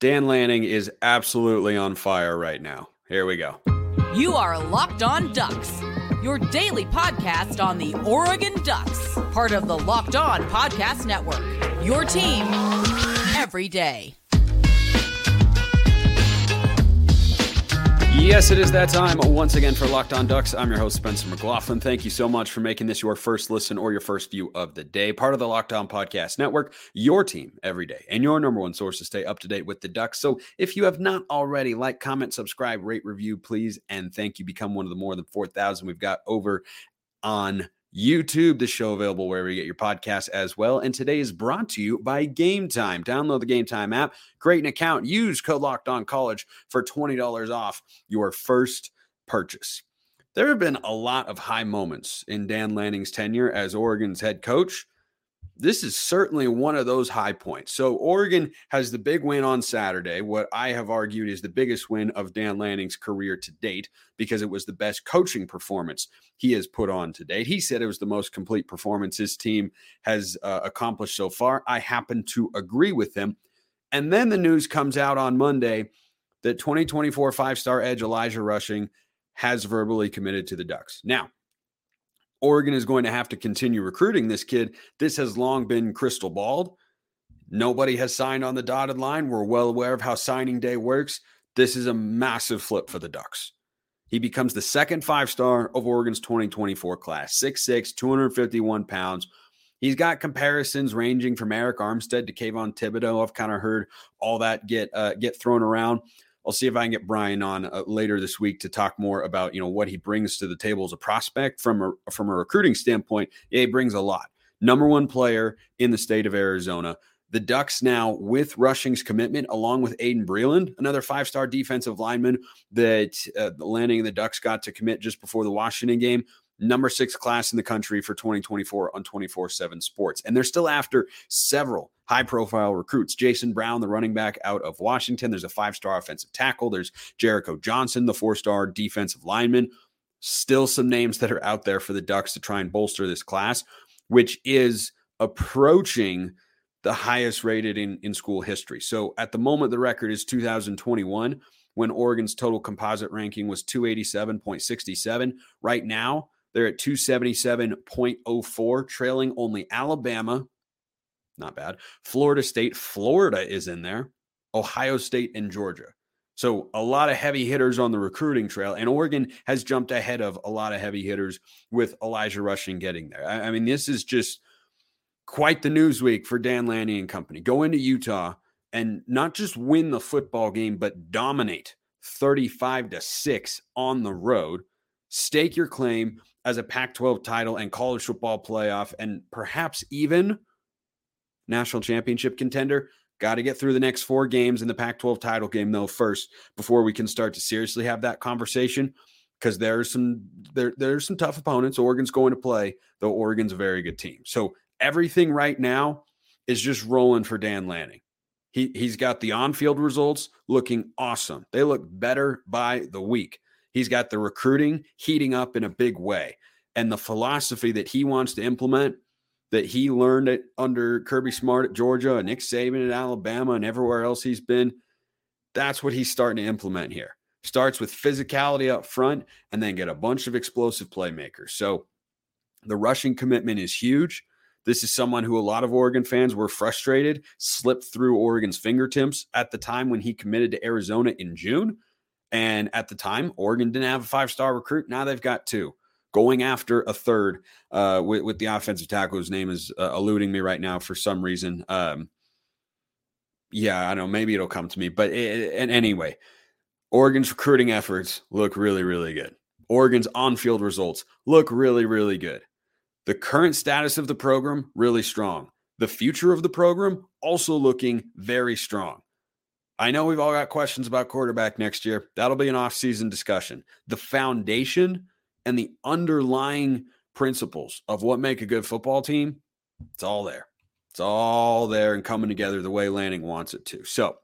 Dan Lanning is absolutely on fire right now. Here we go. You are Locked On Ducks, your daily podcast on the Oregon Ducks, part of the Locked On Podcast Network. Your team every day. Yes, it is that time once again for Locked On Ducks. I'm your host, Spencer McLaughlin. Thank you so much for making this your first listen or your first view of the day. Part of the Locked On Podcast Network, your team every day, and your number one source to stay up to date with the Ducks. So if you have not already, like, comment, subscribe, rate, review, please, and thank you. Become one of the more than 4,000 we've got over on YouTube, the show available wherever you get your podcasts as well. And today is brought to you by Game Time. Download the Game Time app, create an account, use code Locked On College for $20 off your first purchase. There have been a lot of high moments in Dan Lanning's tenure as Oregon's head coach this is certainly one of those high points. So Oregon has the big win on Saturday, what I have argued is the biggest win of Dan Lanning's career to date because it was the best coaching performance he has put on to date. He said it was the most complete performance his team has uh, accomplished so far. I happen to agree with him. And then the news comes out on Monday that 2024 five-star edge Elijah Rushing has verbally committed to the Ducks. Now, Oregon is going to have to continue recruiting this kid. This has long been crystal balled. Nobody has signed on the dotted line. We're well aware of how signing day works. This is a massive flip for the Ducks. He becomes the second five star of Oregon's 2024 class, 6'6, 251 pounds. He's got comparisons ranging from Arik Armstead to Kayvon Thibodeaux. I've kind of heard all that get uh, get thrown around. I'll see if I can get Brian on uh, later this week to talk more about you know what he brings to the table as a prospect from a from a recruiting standpoint. Yeah, he brings a lot. Number one player in the state of Arizona. The Ducks now, with Rushing's commitment, along with Aydin Breland, another five star defensive lineman that uh, Lanning the Ducks got to commit just before the Washington game, number six class in the country for 2024 on 24 7 sports. And they're still after several high profile recruits. Jason Brown, the running back out of Washington. There's a five star offensive tackle. There's Jericho Johnson, the four star defensive lineman. Still some names that are out there for the Ducks to try and bolster this class, which is approaching the highest rated in, in school history. So at the moment, the record is 2021 when Oregon's total composite ranking was 287.67. Right now, they're at 277.04, trailing only Alabama, not bad. Florida State, Florida is in there, Ohio State, and Georgia. So a lot of heavy hitters on the recruiting trail, and Oregon has jumped ahead of a lot of heavy hitters with Elijah Rushing getting there. I, I mean, this is just quite the news week for Dan Lanning and company. Go into Utah and not just win the football game, but dominate 35 to 6 on the road. Stake your claim as a Pac 12 title and college football playoff, and perhaps even national championship contender. Got to get through the next four games in the Pac 12 title game, though, first, before we can start to seriously have that conversation. Because there's some there, there's some tough opponents. Oregon's going to play, though Oregon's a very good team. So everything right now is just rolling for Dan Lanning. He he's got the on-field results looking awesome. They look better by the week. He's got the recruiting heating up in a big way. And the philosophy that he wants to implement that he learned it under Kirby Smart at Georgia Nick Saban at Alabama and everywhere else he's been. That's what he's starting to implement here. Starts with physicality up front and then get a bunch of explosive playmakers. So the Rushing commitment is huge. This is someone who a lot of Oregon fans were frustrated, slipped through Oregon's fingertips at the time when he committed to Arizona in June. And at the time, Oregon didn't have a five star recruit. Now they've got two going after a third uh, with, with, the offensive tackle whose name is uh, eluding me right now for some reason. Um, yeah, I don't know. Maybe it'll come to me. But it, and anyway, Oregon's recruiting efforts look really, really good. Oregon's on field results look really, really good. The current status of the program, really strong. The future of the program, also looking very strong. I know we've all got questions about quarterback next year. That'll be an off-season discussion. The foundation and the underlying principles of what make a good football team, it's all there. It's all there and coming together the way Lanning wants it to. So,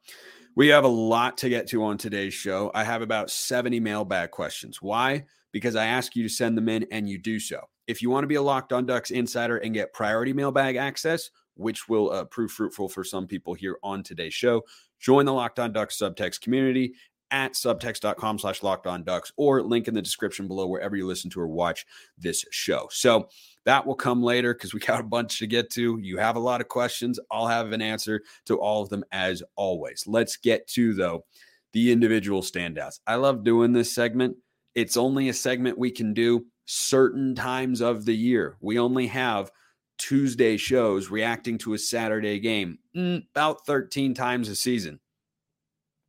we have a lot to get to on today's show. I have about 70 mailbag questions. Why? Because I ask you to send them in and you do so. If you want to be a Locked On Ducks insider and get priority mailbag access, which will uh, prove fruitful for some people here on today's show, Join the Locked On Ducks subtext community at subtext.com slash locked on ducks or link in the description below wherever you listen to or watch this show. So that will come later because we got a bunch to get to. You have a lot of questions. I'll have an answer to all of them as always. Let's get to, though, the individual standouts. I love doing this segment. It's only a segment we can do certain times of the year. We only have Tuesday shows reacting to a Saturday game mm, about 13 times a season.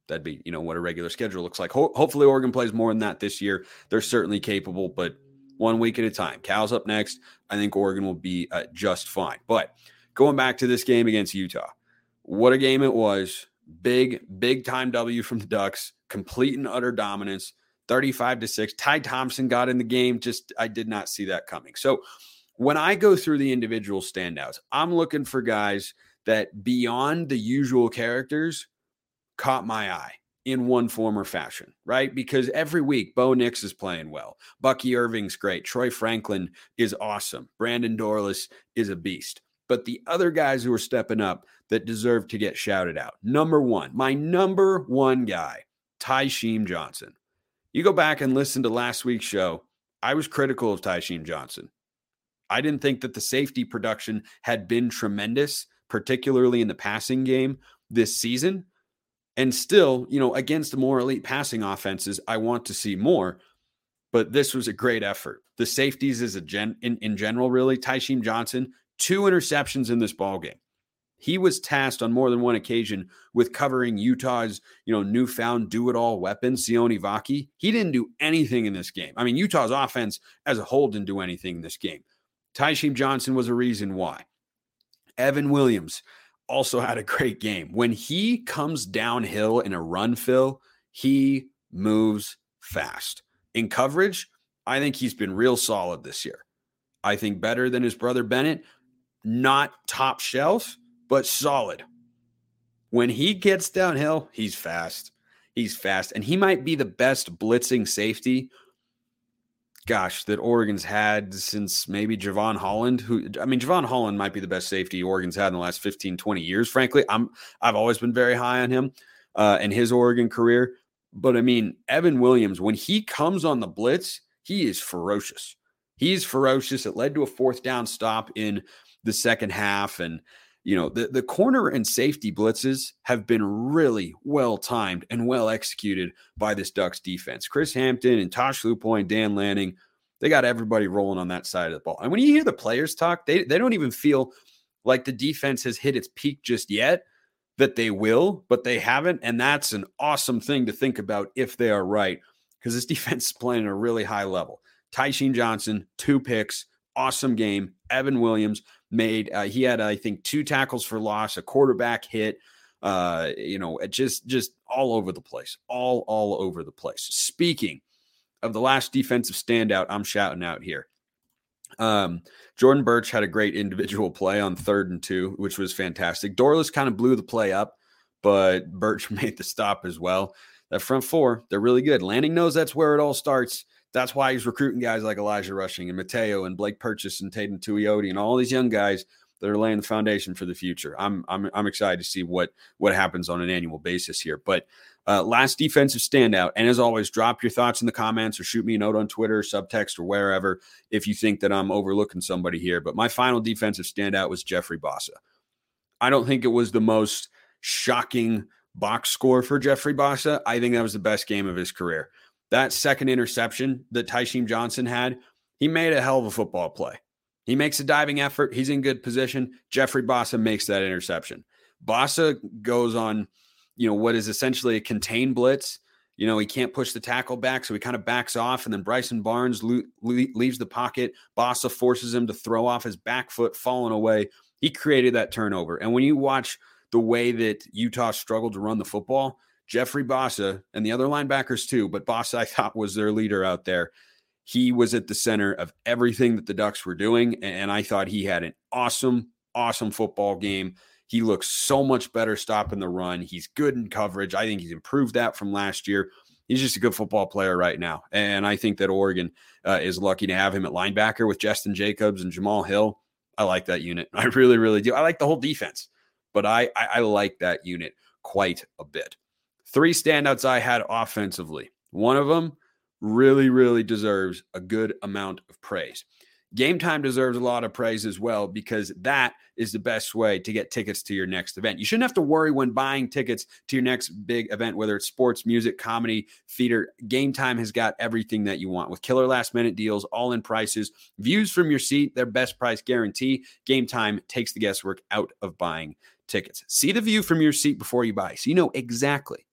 That'd be, you know, what a regular schedule looks like. Ho- hopefully, Oregon plays more than that this year. They're certainly capable, but one week at a time. Cal's up next. I think Oregon will be uh, just fine. But going back to this game against Utah, what a game it was. Big, big time W from the Ducks. Complete and utter dominance. 35 to 6. Ty Thompson got in the game. Just, I did not see that coming. So when I go through the individual standouts, I'm looking for guys that beyond the usual characters caught my eye in one form or fashion, right? Because every week Bo Nix is playing well. Bucky Irving's great. Troy Franklin is awesome. Brandon Dorlus is a beast. But the other guys who are stepping up that deserve to get shouted out. Number one, my number one guy, Tysheem Johnson. You go back and listen to last week's show. I was critical of Tysheem Johnson. I didn't think that the safety production had been tremendous, particularly in the passing game this season. And still, you know, against the more elite passing offenses, I want to see more. But this was a great effort. The safeties is a gen in, in general, really. Tysheem Johnson, two interceptions in this ball game. He was tasked on more than one occasion with covering Utah's, you know, newfound do-it-all weapon, Sione Vaki. He didn't do anything in this game. I mean, Utah's offense as a whole didn't do anything in this game. Tysheem Johnson was a reason why. Evan Williams, also had a great game. When he comes downhill in a run, fill, he moves fast. In coverage, I think he's been real solid this year. I think better than his brother Bennett. Not top shelf, but solid. When he gets downhill, he's fast. He's fast. And he might be the best blitzing safety gosh, that Oregon's had since maybe Jevon Holland, who I mean, Jevon Holland might be the best safety Oregon's had in the last 15, 20 years. Frankly, I'm I've always been very high on him uh, in his Oregon career. But I mean, Evan Williams, when he comes on the blitz, he is ferocious. He's ferocious. It led to a fourth down stop in the second half. And, you know, the, the corner and safety blitzes have been really well timed and well executed by this Ducks defense. Chris Hampton and Tosh Lupoi and Dan Lanning, they got everybody rolling on that side of the ball. And when you hear the players talk, they, they don't even feel like the defense has hit its peak just yet, that they will, but they haven't. And that's an awesome thing to think about if they are right, because this defense is playing at a really high level. Tysheem Johnson, two picks, awesome game. Evan Williams made, uh, he had, I think, two tackles for loss, a quarterback hit. Uh, you know, just just all over the place, all all over the place. Speaking of the last defensive standout I'm shouting out here. Um, Jordan Burch had a great individual play on third and two, which was fantastic. Dorlus kind of blew the play up, but Burch made the stop as well. That front four, they're really good. Lanning knows that's where it all starts. That's why he's recruiting guys like Elijah Rushing and Matayo and Blake Purchase and Teitum Tuioti and all these young guys that are laying the foundation for the future. I'm I'm I'm excited to see what what happens on an annual basis here. But uh, last defensive standout, and as always, drop your thoughts in the comments or shoot me a note on Twitter, subtext, or wherever if you think that I'm overlooking somebody here. But my final defensive standout was Jeffrey Bassa. I don't think it was the most shocking box score for Jeffrey Bassa. I think that was the best game of his career. That second interception that Tysheem Johnson had, he made a hell of a football play. He makes a diving effort. He's in good position. Jeffrey Bassa makes that interception. Bassa goes on, you know, what is essentially a contained blitz. You know, he can't push the tackle back, so he kind of backs off, and then Bryson Barnes le- le- leaves the pocket. Bassa forces him to throw off his back foot, falling away. He created that turnover. And when you watch the way that Utah struggled to run the football, Jeffrey Bassa and the other linebackers too, but Bassa I thought was their leader out there he was at the center of everything that the Ducks were doing. And I thought he had an awesome, awesome football game. He looks so much better stopping the run. He's good in coverage. I think he's improved that from last year. He's just a good football player right now. And I think that Oregon uh, is lucky to have him at linebacker with Jestin Jacobs and Jamal Hill. I like that unit. I really, really do. I like the whole defense, but I, I, I like that unit quite a bit. Three standouts I had offensively. One of them really, really deserves a good amount of praise. Game time deserves a lot of praise as well because that is the best way to get tickets to your next event. You shouldn't have to worry when buying tickets to your next big event, whether it's sports, music, comedy, theater. Game time has got everything that you want with killer last minute deals, all in prices, views from your seat, their best price guarantee. Game time takes the guesswork out of buying tickets. See the view from your seat before you buy so you know exactly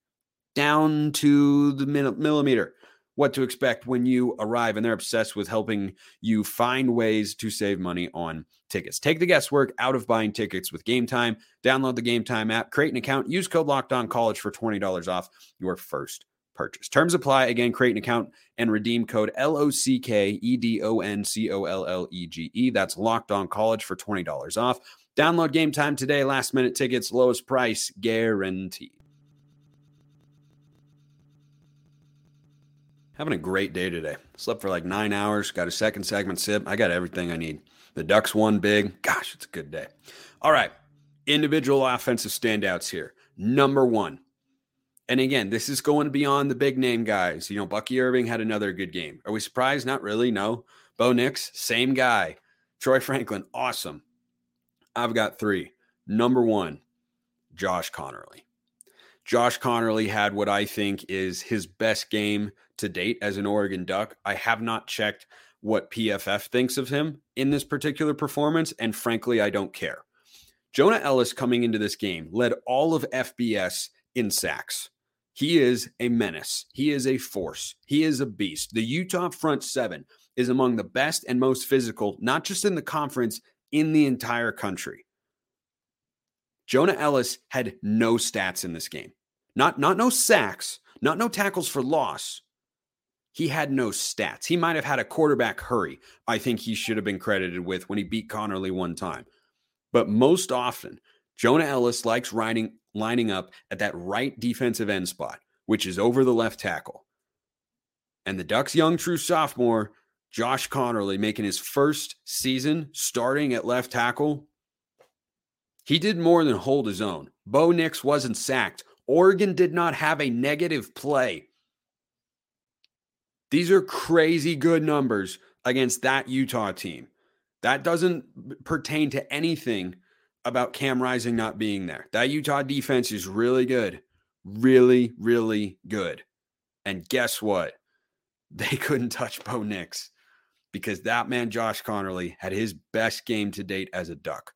down to the millimeter what to expect when you arrive. And they're obsessed with helping you find ways to save money on tickets. Take the guesswork out of buying tickets with Game Time. Download the Game Time app, create an account, use code Locked On College for $20 off your first purchase. Terms apply. Again, create an account and redeem code L O C K E D O N C O L L E G E. That's Locked On College for $20 off. Download Game Time today. Last minute tickets, lowest price guaranteed. Having a great day today. Slept for like nine hours, got a second segment sip. I got everything I need. The Ducks won big. Gosh, it's a good day. All right. Individual offensive standouts here. Number one. And again, this is going beyond the big name guys. You know, Bucky Irving had another good game. Are we surprised? Not really. No. Bo Nix, same guy. Troy Franklin, awesome. I've got three. Number one, Josh Conerly. Josh Conerly had what I think is his best game to date as an Oregon Duck. I have not checked what PFF thinks of him in this particular performance, and frankly, I don't care. Jonah Elliss coming into this game led all of FBS in sacks. He is a menace. He is a force. He is a beast. The Utah front seven is among the best and most physical, not just in the conference, in the entire country. Jonah Elliss had no stats in this game. Not not no sacks, not no tackles for loss. He had no stats. He might have had a quarterback hurry. I think he should have been credited with when he beat Conerly one time. But most often, Jonah Elliss likes riding, lining up at that right defensive end spot, which is over the left tackle. And the Ducks' young true sophomore, Josh Conerly, making his first season starting at left tackle, he did more than hold his own. Bo Nix wasn't sacked. Oregon did not have a negative play. These are crazy good numbers against that Utah team. That doesn't pertain to anything about Cam Rising not being there. That Utah defense is really good. Really, really good. And guess what? They couldn't touch Bo Nix because that man, Josh Conerly, had his best game to date as a Duck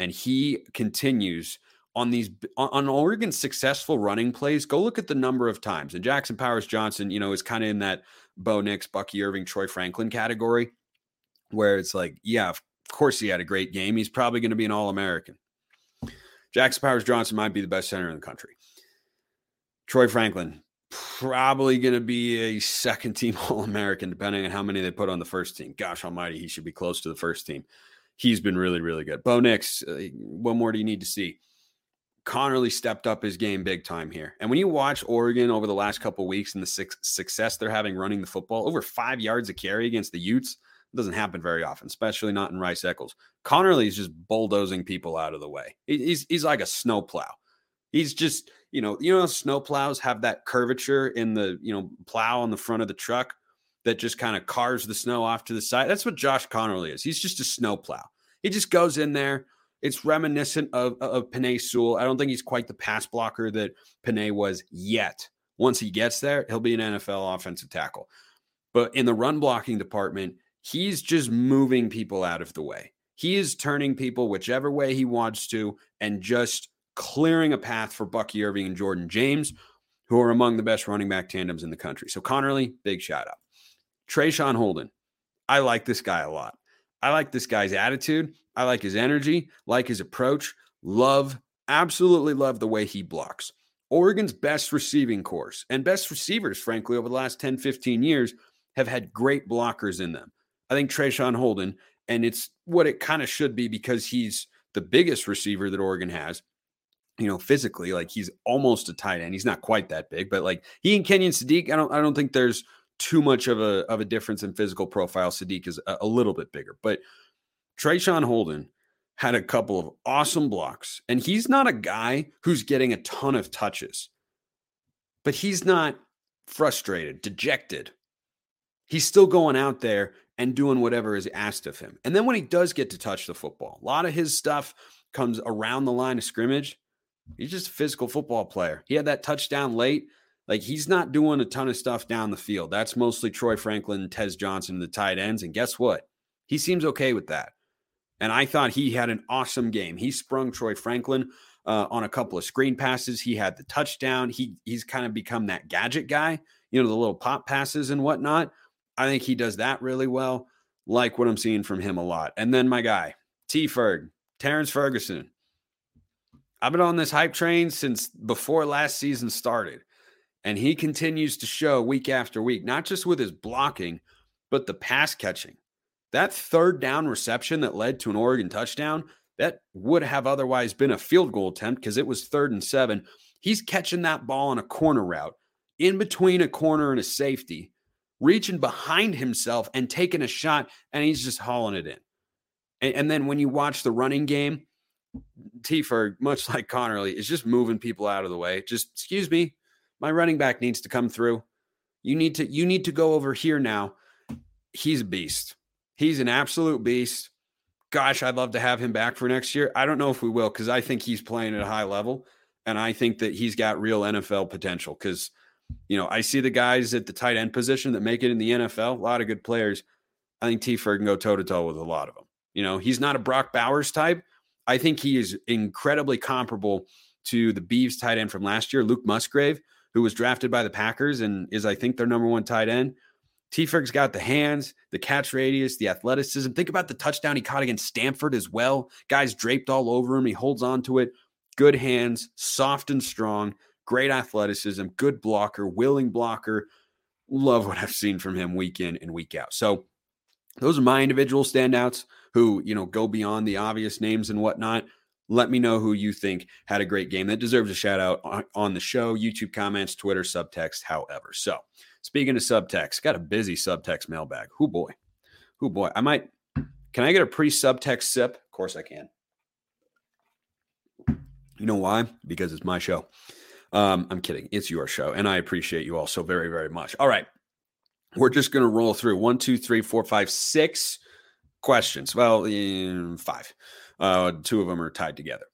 and he continues on these on Oregon's successful running plays. Go look at the number of times. And Jackson Powers Johnson, you know, is kind of in that Bo Nix, Bucky Irving, Troy Franklin category, where it's like, yeah, of course he had a great game. He's probably going to be an All American. Jackson Powers Johnson might be the best center in the country. Troy Franklin, probably going to be a second team All American, depending on how many they put on the first team. Gosh almighty, he should be close to the first team he's been really, really good. Bo Nix, uh, what more do you need to see? Conerly stepped up his game big time here. And when you watch Oregon over the last couple weeks and the su- success they're having running the football, over five yards of carry against the Utes doesn't happen very often, especially not in Rice Eccles. Conerly is just bulldozing people out of the way. He's he's like a snowplow. He's just you know you know snow plows have that curvature in the you know plow on the front of the truck that just kind of carves the snow off to the side. That's what Josh Conerly is. He's just a snowplow. He just goes in there. It's reminiscent of, of Penei Sewell. I don't think he's quite the pass blocker that Penei was yet. Once he gets there, he'll be an NFL offensive tackle. But in the run blocking department, he's just moving people out of the way. He is turning people whichever way he wants to and just clearing a path for Bucky Irving and Jordan James, who are among the best running back tandems in the country. So Conerly, big shout out. Traeshon Holden. I like this guy a lot. I like this guy's attitude. I like his energy, like his approach. Love, absolutely love the way he blocks. Oregon's best receiving course and best receivers, frankly, over the last 10, 15 years have had great blockers in them. I think Traeshon Holden, and it's what it kind of should be because he's the biggest receiver that Oregon has. You know, physically, like he's almost a tight end. He's not quite that big, but like he and Kenyon Sadiq, I don't, I don't think there's too much of a of a difference in physical profile. Sadiq is a, a little bit bigger, but Traeshon Holden had a couple of awesome blocks. And he's not a guy who's getting a ton of touches, but he's not frustrated, dejected. He's still going out there and doing whatever is asked of him. And then when he does get to touch the football, a lot of his stuff comes around the line of scrimmage. He's just a physical football player. He had that touchdown late. Like he's not doing a ton of stuff down the field. That's mostly Troy Franklin Tez Johnson, the tight ends. And guess what? He seems okay with that. And I thought he had an awesome game. He sprung Troy Franklin uh, on a couple of screen passes. He had the touchdown. He he's kind of become that gadget guy, you know, the little pop passes and whatnot. I think he does that really well. Like what I'm seeing from him a lot. And then my guy, T Ferg, Terrence Ferguson. I've been on this hype train since before last season started. And he continues to show week after week, not just with his blocking, but the pass catching. That third down reception that led to an Oregon touchdown, that would have otherwise been a field goal attempt because it was third and seven. He's catching that ball on a corner route in between a corner and a safety, reaching behind himself and taking a shot, and he's just hauling it in. And, and then when you watch the running game, T Ferg, much like Conerly, is just moving people out of the way. Just excuse me, my running back needs to come through. You need to you need to go over here now. He's a beast. He's an absolute beast. Gosh, I'd love to have him back for next year. I don't know if we will because I think he's playing at a high level, and I think that he's got real NFL potential. Because you know, I see the guys at the tight end position that make it in the NFL. A lot of good players. I think T can go toe to toe with a lot of them. You know, he's not a Brock Bowers type. I think he is incredibly comparable to the Beavs tight end from last year, Luke Musgrave, who was drafted by the Packers and is, I think, their number one tight end. T-Ferg's got the hands, the catch radius, the athleticism. Think about the touchdown he caught against Stanford as well. Guys draped all over him. He holds on to it. Good hands, soft and strong, great athleticism, good blocker, willing blocker. Love what I've seen from him week in and week out. So those are my individual standouts who, you know, go beyond the obvious names and whatnot. Let me know who you think had a great game that deserves a shout out on the show, YouTube comments, Twitter, subtext, however. So, speaking of subtext, got a busy subtext mailbag. Who boy, who boy. I might, can I get a pre subtext sip? Of course I can. You know why? Because it's my show. Um, I'm kidding. It's your show. And I appreciate you all so very, very much. All right. We're just going to roll through one, two, three, four, five, six questions. Well, five. Uh, two of them are tied together.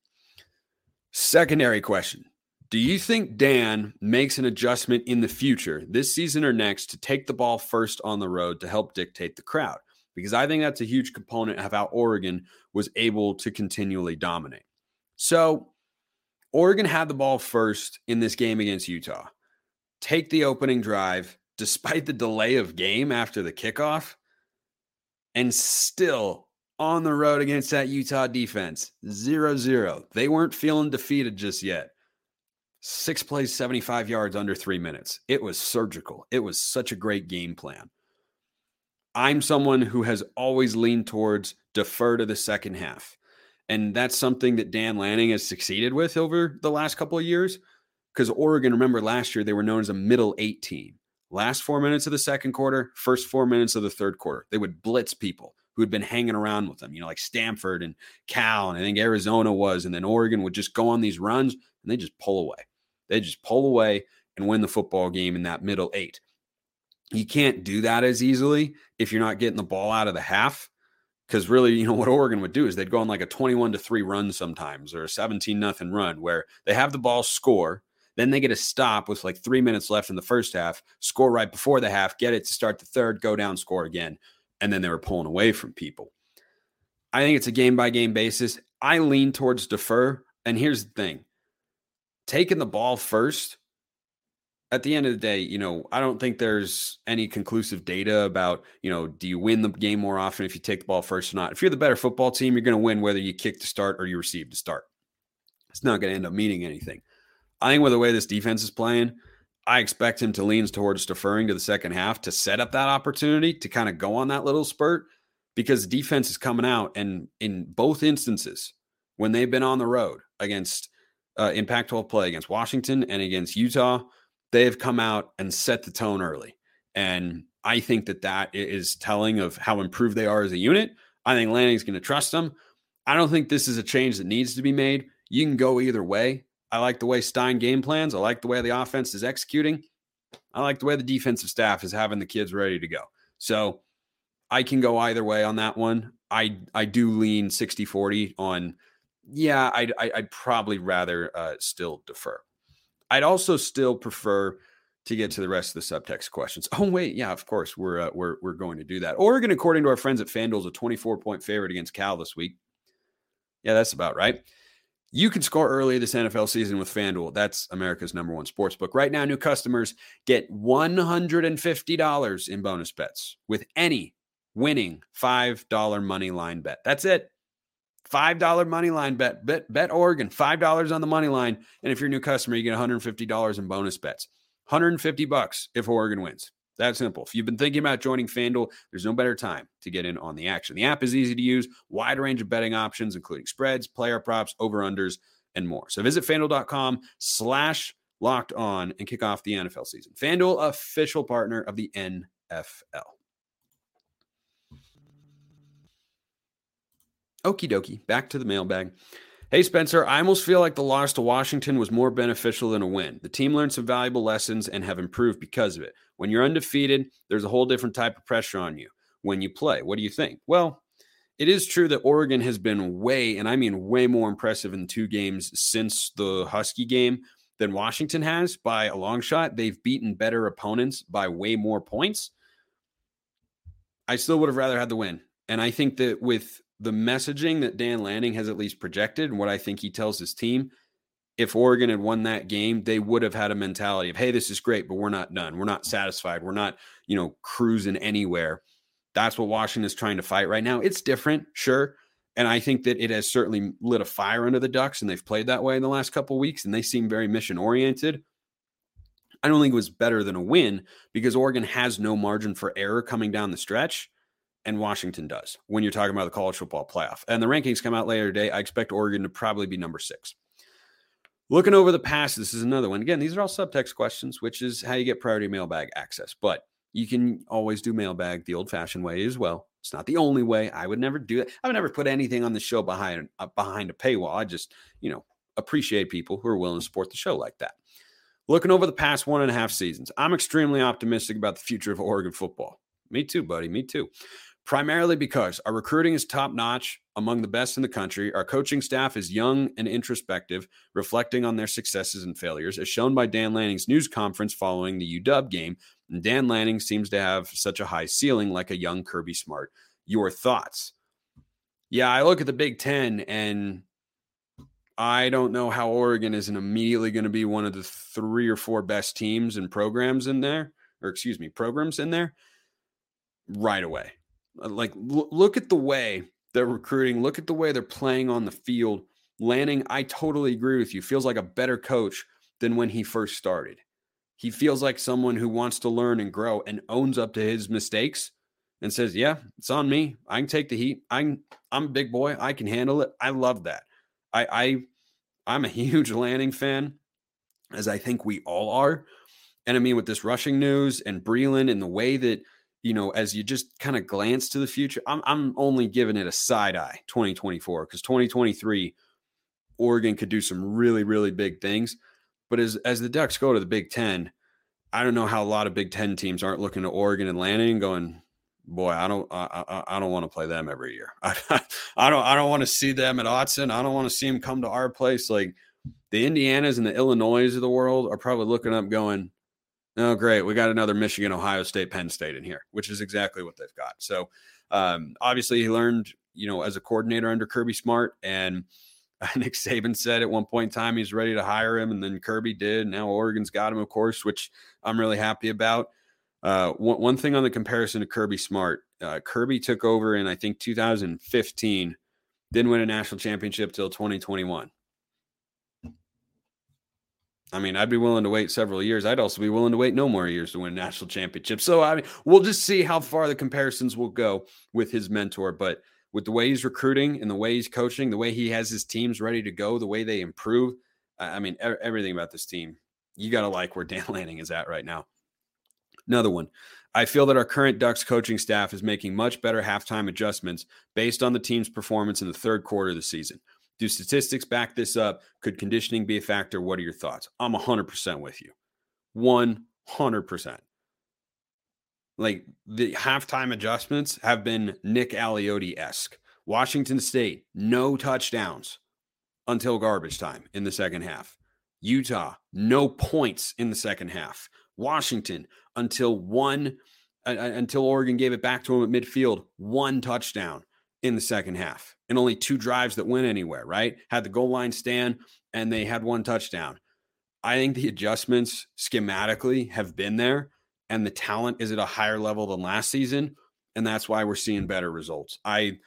Secondary question Do you think Dan makes an adjustment in the future, this season or next, to take the ball first on the road to help dictate the crowd? Because I think that's a huge component of how Oregon was able to continually dominate. So, Oregon had the ball first in this game against Utah. Take the opening drive, despite the delay of game after the kickoff, and still on the road against that Utah defense. 0 0. They weren't feeling defeated just yet. Six plays, 75 yards under three minutes. It was surgical. It was such a great game plan. I'm someone who has always leaned towards defer to the second half. And that's something that Dan Lanning has succeeded with over the last couple of years. Because Oregon, remember last year, they were known as a middle eight team. Last four minutes of the second quarter, first four minutes of the third quarter, they would blitz people who had been hanging around with them, you know, like Stanford and Cal, and I think Arizona was, and then Oregon would just go on these runs and they just pull away. They just pull away and win the football game in that middle eight. You can't do that as easily if you're not getting the ball out of the half. Because really, you know, what Oregon would do is they'd go on like a 21 to 3 run sometimes or a 17 nothing run where they have the ball score. Then they get a stop with like three minutes left in the first half, score right before the half, get it to start the third, go down, score again and then they were pulling away from people. I think it's a game by game basis. I lean towards defer. And here's the thing taking the ball first, at the end of the day, you know, I don't think there's any conclusive data about, you know, do you win the game more often if you take the ball first or not? If you're the better football team, you're going to win whether you kick to start or you receive to start. It's not going to end up meaning anything. I think with the way this defense is playing, I expect him to lean towards deferring to the second half to set up that opportunity to kind of go on that little spurt because defense is coming out. And in both instances, when they've been on the road against uh, in Pac 12 play against Washington and against Utah, they have come out and set the tone early. And I think that that is telling of how improved they are as a unit. I think Lanning's going to trust them. I don't think this is a change that needs to be made. You can go either way. I like the way Stein game plans. I like the way the offense is executing. I like the way the defensive staff is having the kids ready to go. So I can go either way on that one. I I do lean 60 40 on, yeah, I'd, I'd probably rather uh, still defer. I'd also still prefer to get to the rest of the subtext questions. Oh wait, yeah, of course we're uh, we're we're going to do that. Oregon, according to our friends at FanDuel, is a 24 point favorite against Cal this week. Yeah, that's about right. You can score early this NFL season with FanDuel. That's America's number one sports book. Right now, new customers get $150 in bonus bets with any winning $5 money line bet. That's it. $5 money line bet. Bet, bet Oregon, $5 on the money line. And if you're a new customer, you get $150 in bonus bets. 150 bucks if Oregon wins. That simple. If you've been thinking about joining FanDuel, there's no better time to get in on the action. The app is easy to use, wide range of betting options, including spreads, player props, over-unders, and more. So visit FanDuel.com slash locked on and kick off the NFL season. FanDuel, official partner of the NFL. Okie dokie, back to the mailbag. Hey, Spencer, I almost feel like the loss to Washington was more beneficial than a win. The team learned some valuable lessons and have improved because of it. When you're undefeated, there's a whole different type of pressure on you when you play. What do you think? Well, it is true that Oregon has been way, and I mean way more impressive in two games since the Husky game than Washington has by a long shot. They've beaten better opponents by way more points. I still would have rather had the win. And I think that with the messaging that Dan Lanning has at least projected and what I think he tells his team, if Oregon had won that game, they would have had a mentality of, hey, this is great, but we're not done. We're not satisfied. We're not, you know, cruising anywhere. That's what Washington is trying to fight right now. It's different, sure. And I think that it has certainly lit a fire under the Ducks, and they've played that way in the last couple weeks, and they seem very mission oriented. I don't think it was better than a win because Oregon has no margin for error coming down the stretch and Washington does when you're talking about the college football playoff. And the rankings come out later today. I expect Oregon to probably be number six. Looking over the past, this is another one. Again, these are all subtext questions, which is how you get priority mailbag access. But you can always do mailbag the old fashioned way as well. It's not the only way. I would never do it. I would never put anything on the show behind uh, behind a paywall. I just, you know, appreciate people who are willing to support the show like that. Looking over the past one and a half seasons, I'm extremely optimistic about the future of Oregon football. Me too, buddy. Me too primarily because our recruiting is top notch, among the best in the country. Our coaching staff is young and introspective, reflecting on their successes and failures, as shown by Dan Lanning's news conference following the UW game. And Dan Lanning seems to have such a high ceiling, like a young Kirby Smart. Your thoughts? Yeah, I look at the Big Ten and I don't know how Oregon isn't immediately going to be one of the three or four best teams and programs in there, or excuse me, programs in there right away. Uh, like l- look at the way they're recruiting, look at the way they're playing on the field. Lanning, I totally agree with you. Feels like a better coach than when he first started. He feels like someone who wants to learn and grow and owns up to his mistakes and says, "Yeah, it's on me. I can take the heat. I'm I'm a big boy. I can handle it." I love that. I I I'm a huge Lanning fan, as I think we all are. And I mean, with this Rushing news and Breland and the way that you know, as you just kind of glance to the future, I'm I'm only giving it a side eye 2024 because 2023 Oregon could do some really really big things. But as as the Ducks go to the Big Ten, I don't know how a lot of Big Ten teams aren't looking to Oregon and Lanning going, boy, I don't I, I, I don't want to play them every year. I, I don't I don't want to see them at Autzen. I don't want to see them come to our place. Like the Indianas and the Illinois of the world are probably looking up going, Oh, great. We got another Michigan, Ohio State, Penn State in here, which is exactly what they've got. So um, obviously he learned, you know, as a coordinator under Kirby Smart. And Nick Saban said at one point in time he's ready to hire him. And then Kirby did. Now Oregon's got him, of course, which I'm really happy about. Uh, one, one thing on the comparison to Kirby Smart, uh, Kirby took over in, I think, 2015, didn't win a national championship till 2021. I mean, I'd be willing to wait several years. I'd also be willing to wait no more years to win a national championship. So, I mean, we'll just see how far the comparisons will go with his mentor. But with the way he's recruiting and the way he's coaching, the way he has his teams ready to go, the way they improve, I mean, everything about this team, you got to like where Dan Lanning is at right now. Another one. I feel that our current Ducks coaching staff is making much better halftime adjustments based on the team's performance in the third quarter of the season. Do statistics back this up? Could conditioning be a factor? What are your thoughts? I'm 100% with you. 100%. Like the halftime adjustments have been Nick Aliotti esque. Washington State, no touchdowns until garbage time in the second half. Utah, no points in the second half. Washington, until one, uh, until Oregon gave it back to him at midfield, one touchdown in the second half and only two drives that went anywhere, right? Had the goal line stand and they had one touchdown. I think the adjustments schematically have been there and the talent is at a higher level than last season. And that's why we're seeing better results. I,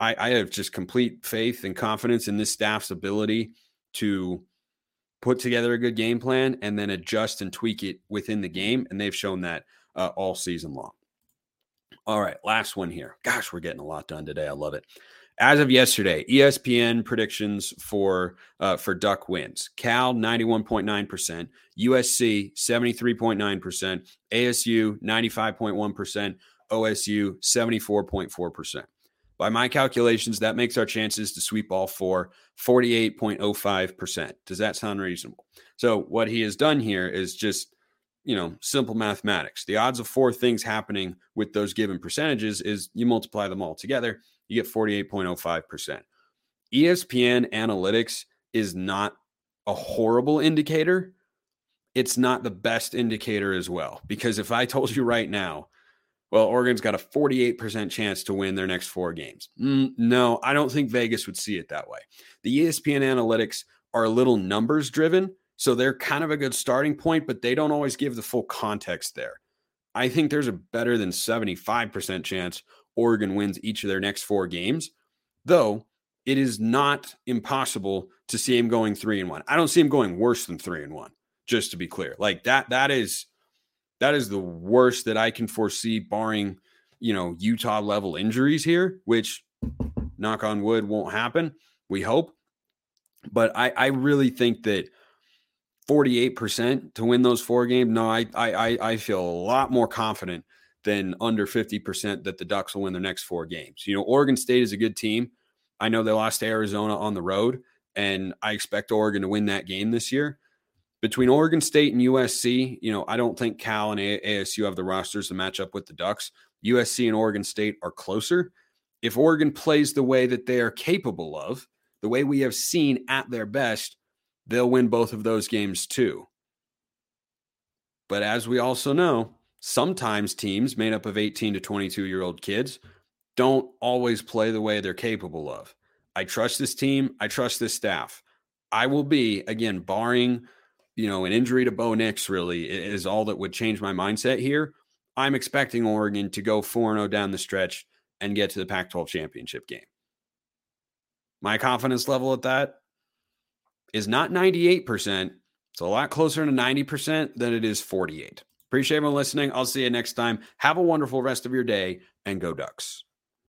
I, I have just complete faith and confidence in this staff's ability to put together a good game plan and then adjust and tweak it within the game. And they've shown that uh, all season long. All right, last one here. Gosh, we're getting a lot done today. I love it. As of yesterday, ESPN predictions for uh, for Duck wins: Cal ninety one point nine percent, USC seventy three point nine percent, ASU ninety five point one percent, OSU seventy four point four percent. By my calculations, that makes our chances to sweep all four 48.05%. Does that sound reasonable? So, what he has done here is just, you know, simple mathematics. The odds of four things happening with those given percentages is you multiply them all together, you get 48.05%. ESPN analytics is not a horrible indicator. It's not the best indicator as well. Because if I told you right now, well, Oregon's got a 48% chance to win their next four games. Mm, no, I don't think Vegas would see it that way. The ESPN analytics are a little numbers driven. So they're kind of a good starting point, but they don't always give the full context there. I think there's a better than 75% chance Oregon wins each of their next four games, though it is not impossible to see him going three and one. I don't see him going worse than three and one, just to be clear. Like that, that is that is the worst that I can foresee, barring you know Utah level injuries here, which knock on wood won't happen. We hope, but I I really think that. 48% to win those four games. No, I I I feel a lot more confident than under 50% that the Ducks will win their next four games. You know, Oregon State is a good team. I know they lost to Arizona on the road, and I expect Oregon to win that game this year between Oregon State and USC, you know, I don't think Cal and ASU have the rosters to match up with the Ducks. USC and Oregon State are closer. If Oregon plays the way that they are capable of, the way we have seen at their best, they'll win both of those games too. But as we also know, sometimes teams made up of 18 to 22 year old kids don't always play the way they're capable of. I trust this team. I trust this staff. I will be, again, barring you know, an injury to Bo Nix really is all that would change my mindset here. I'm expecting Oregon to go 4 0 down the stretch and get to the Pac 12 championship game. My confidence level at that is not 98%. It's a lot closer to 90% than it is 48. Appreciate everyone listening. I'll see you next time. Have a wonderful rest of your day and go Ducks.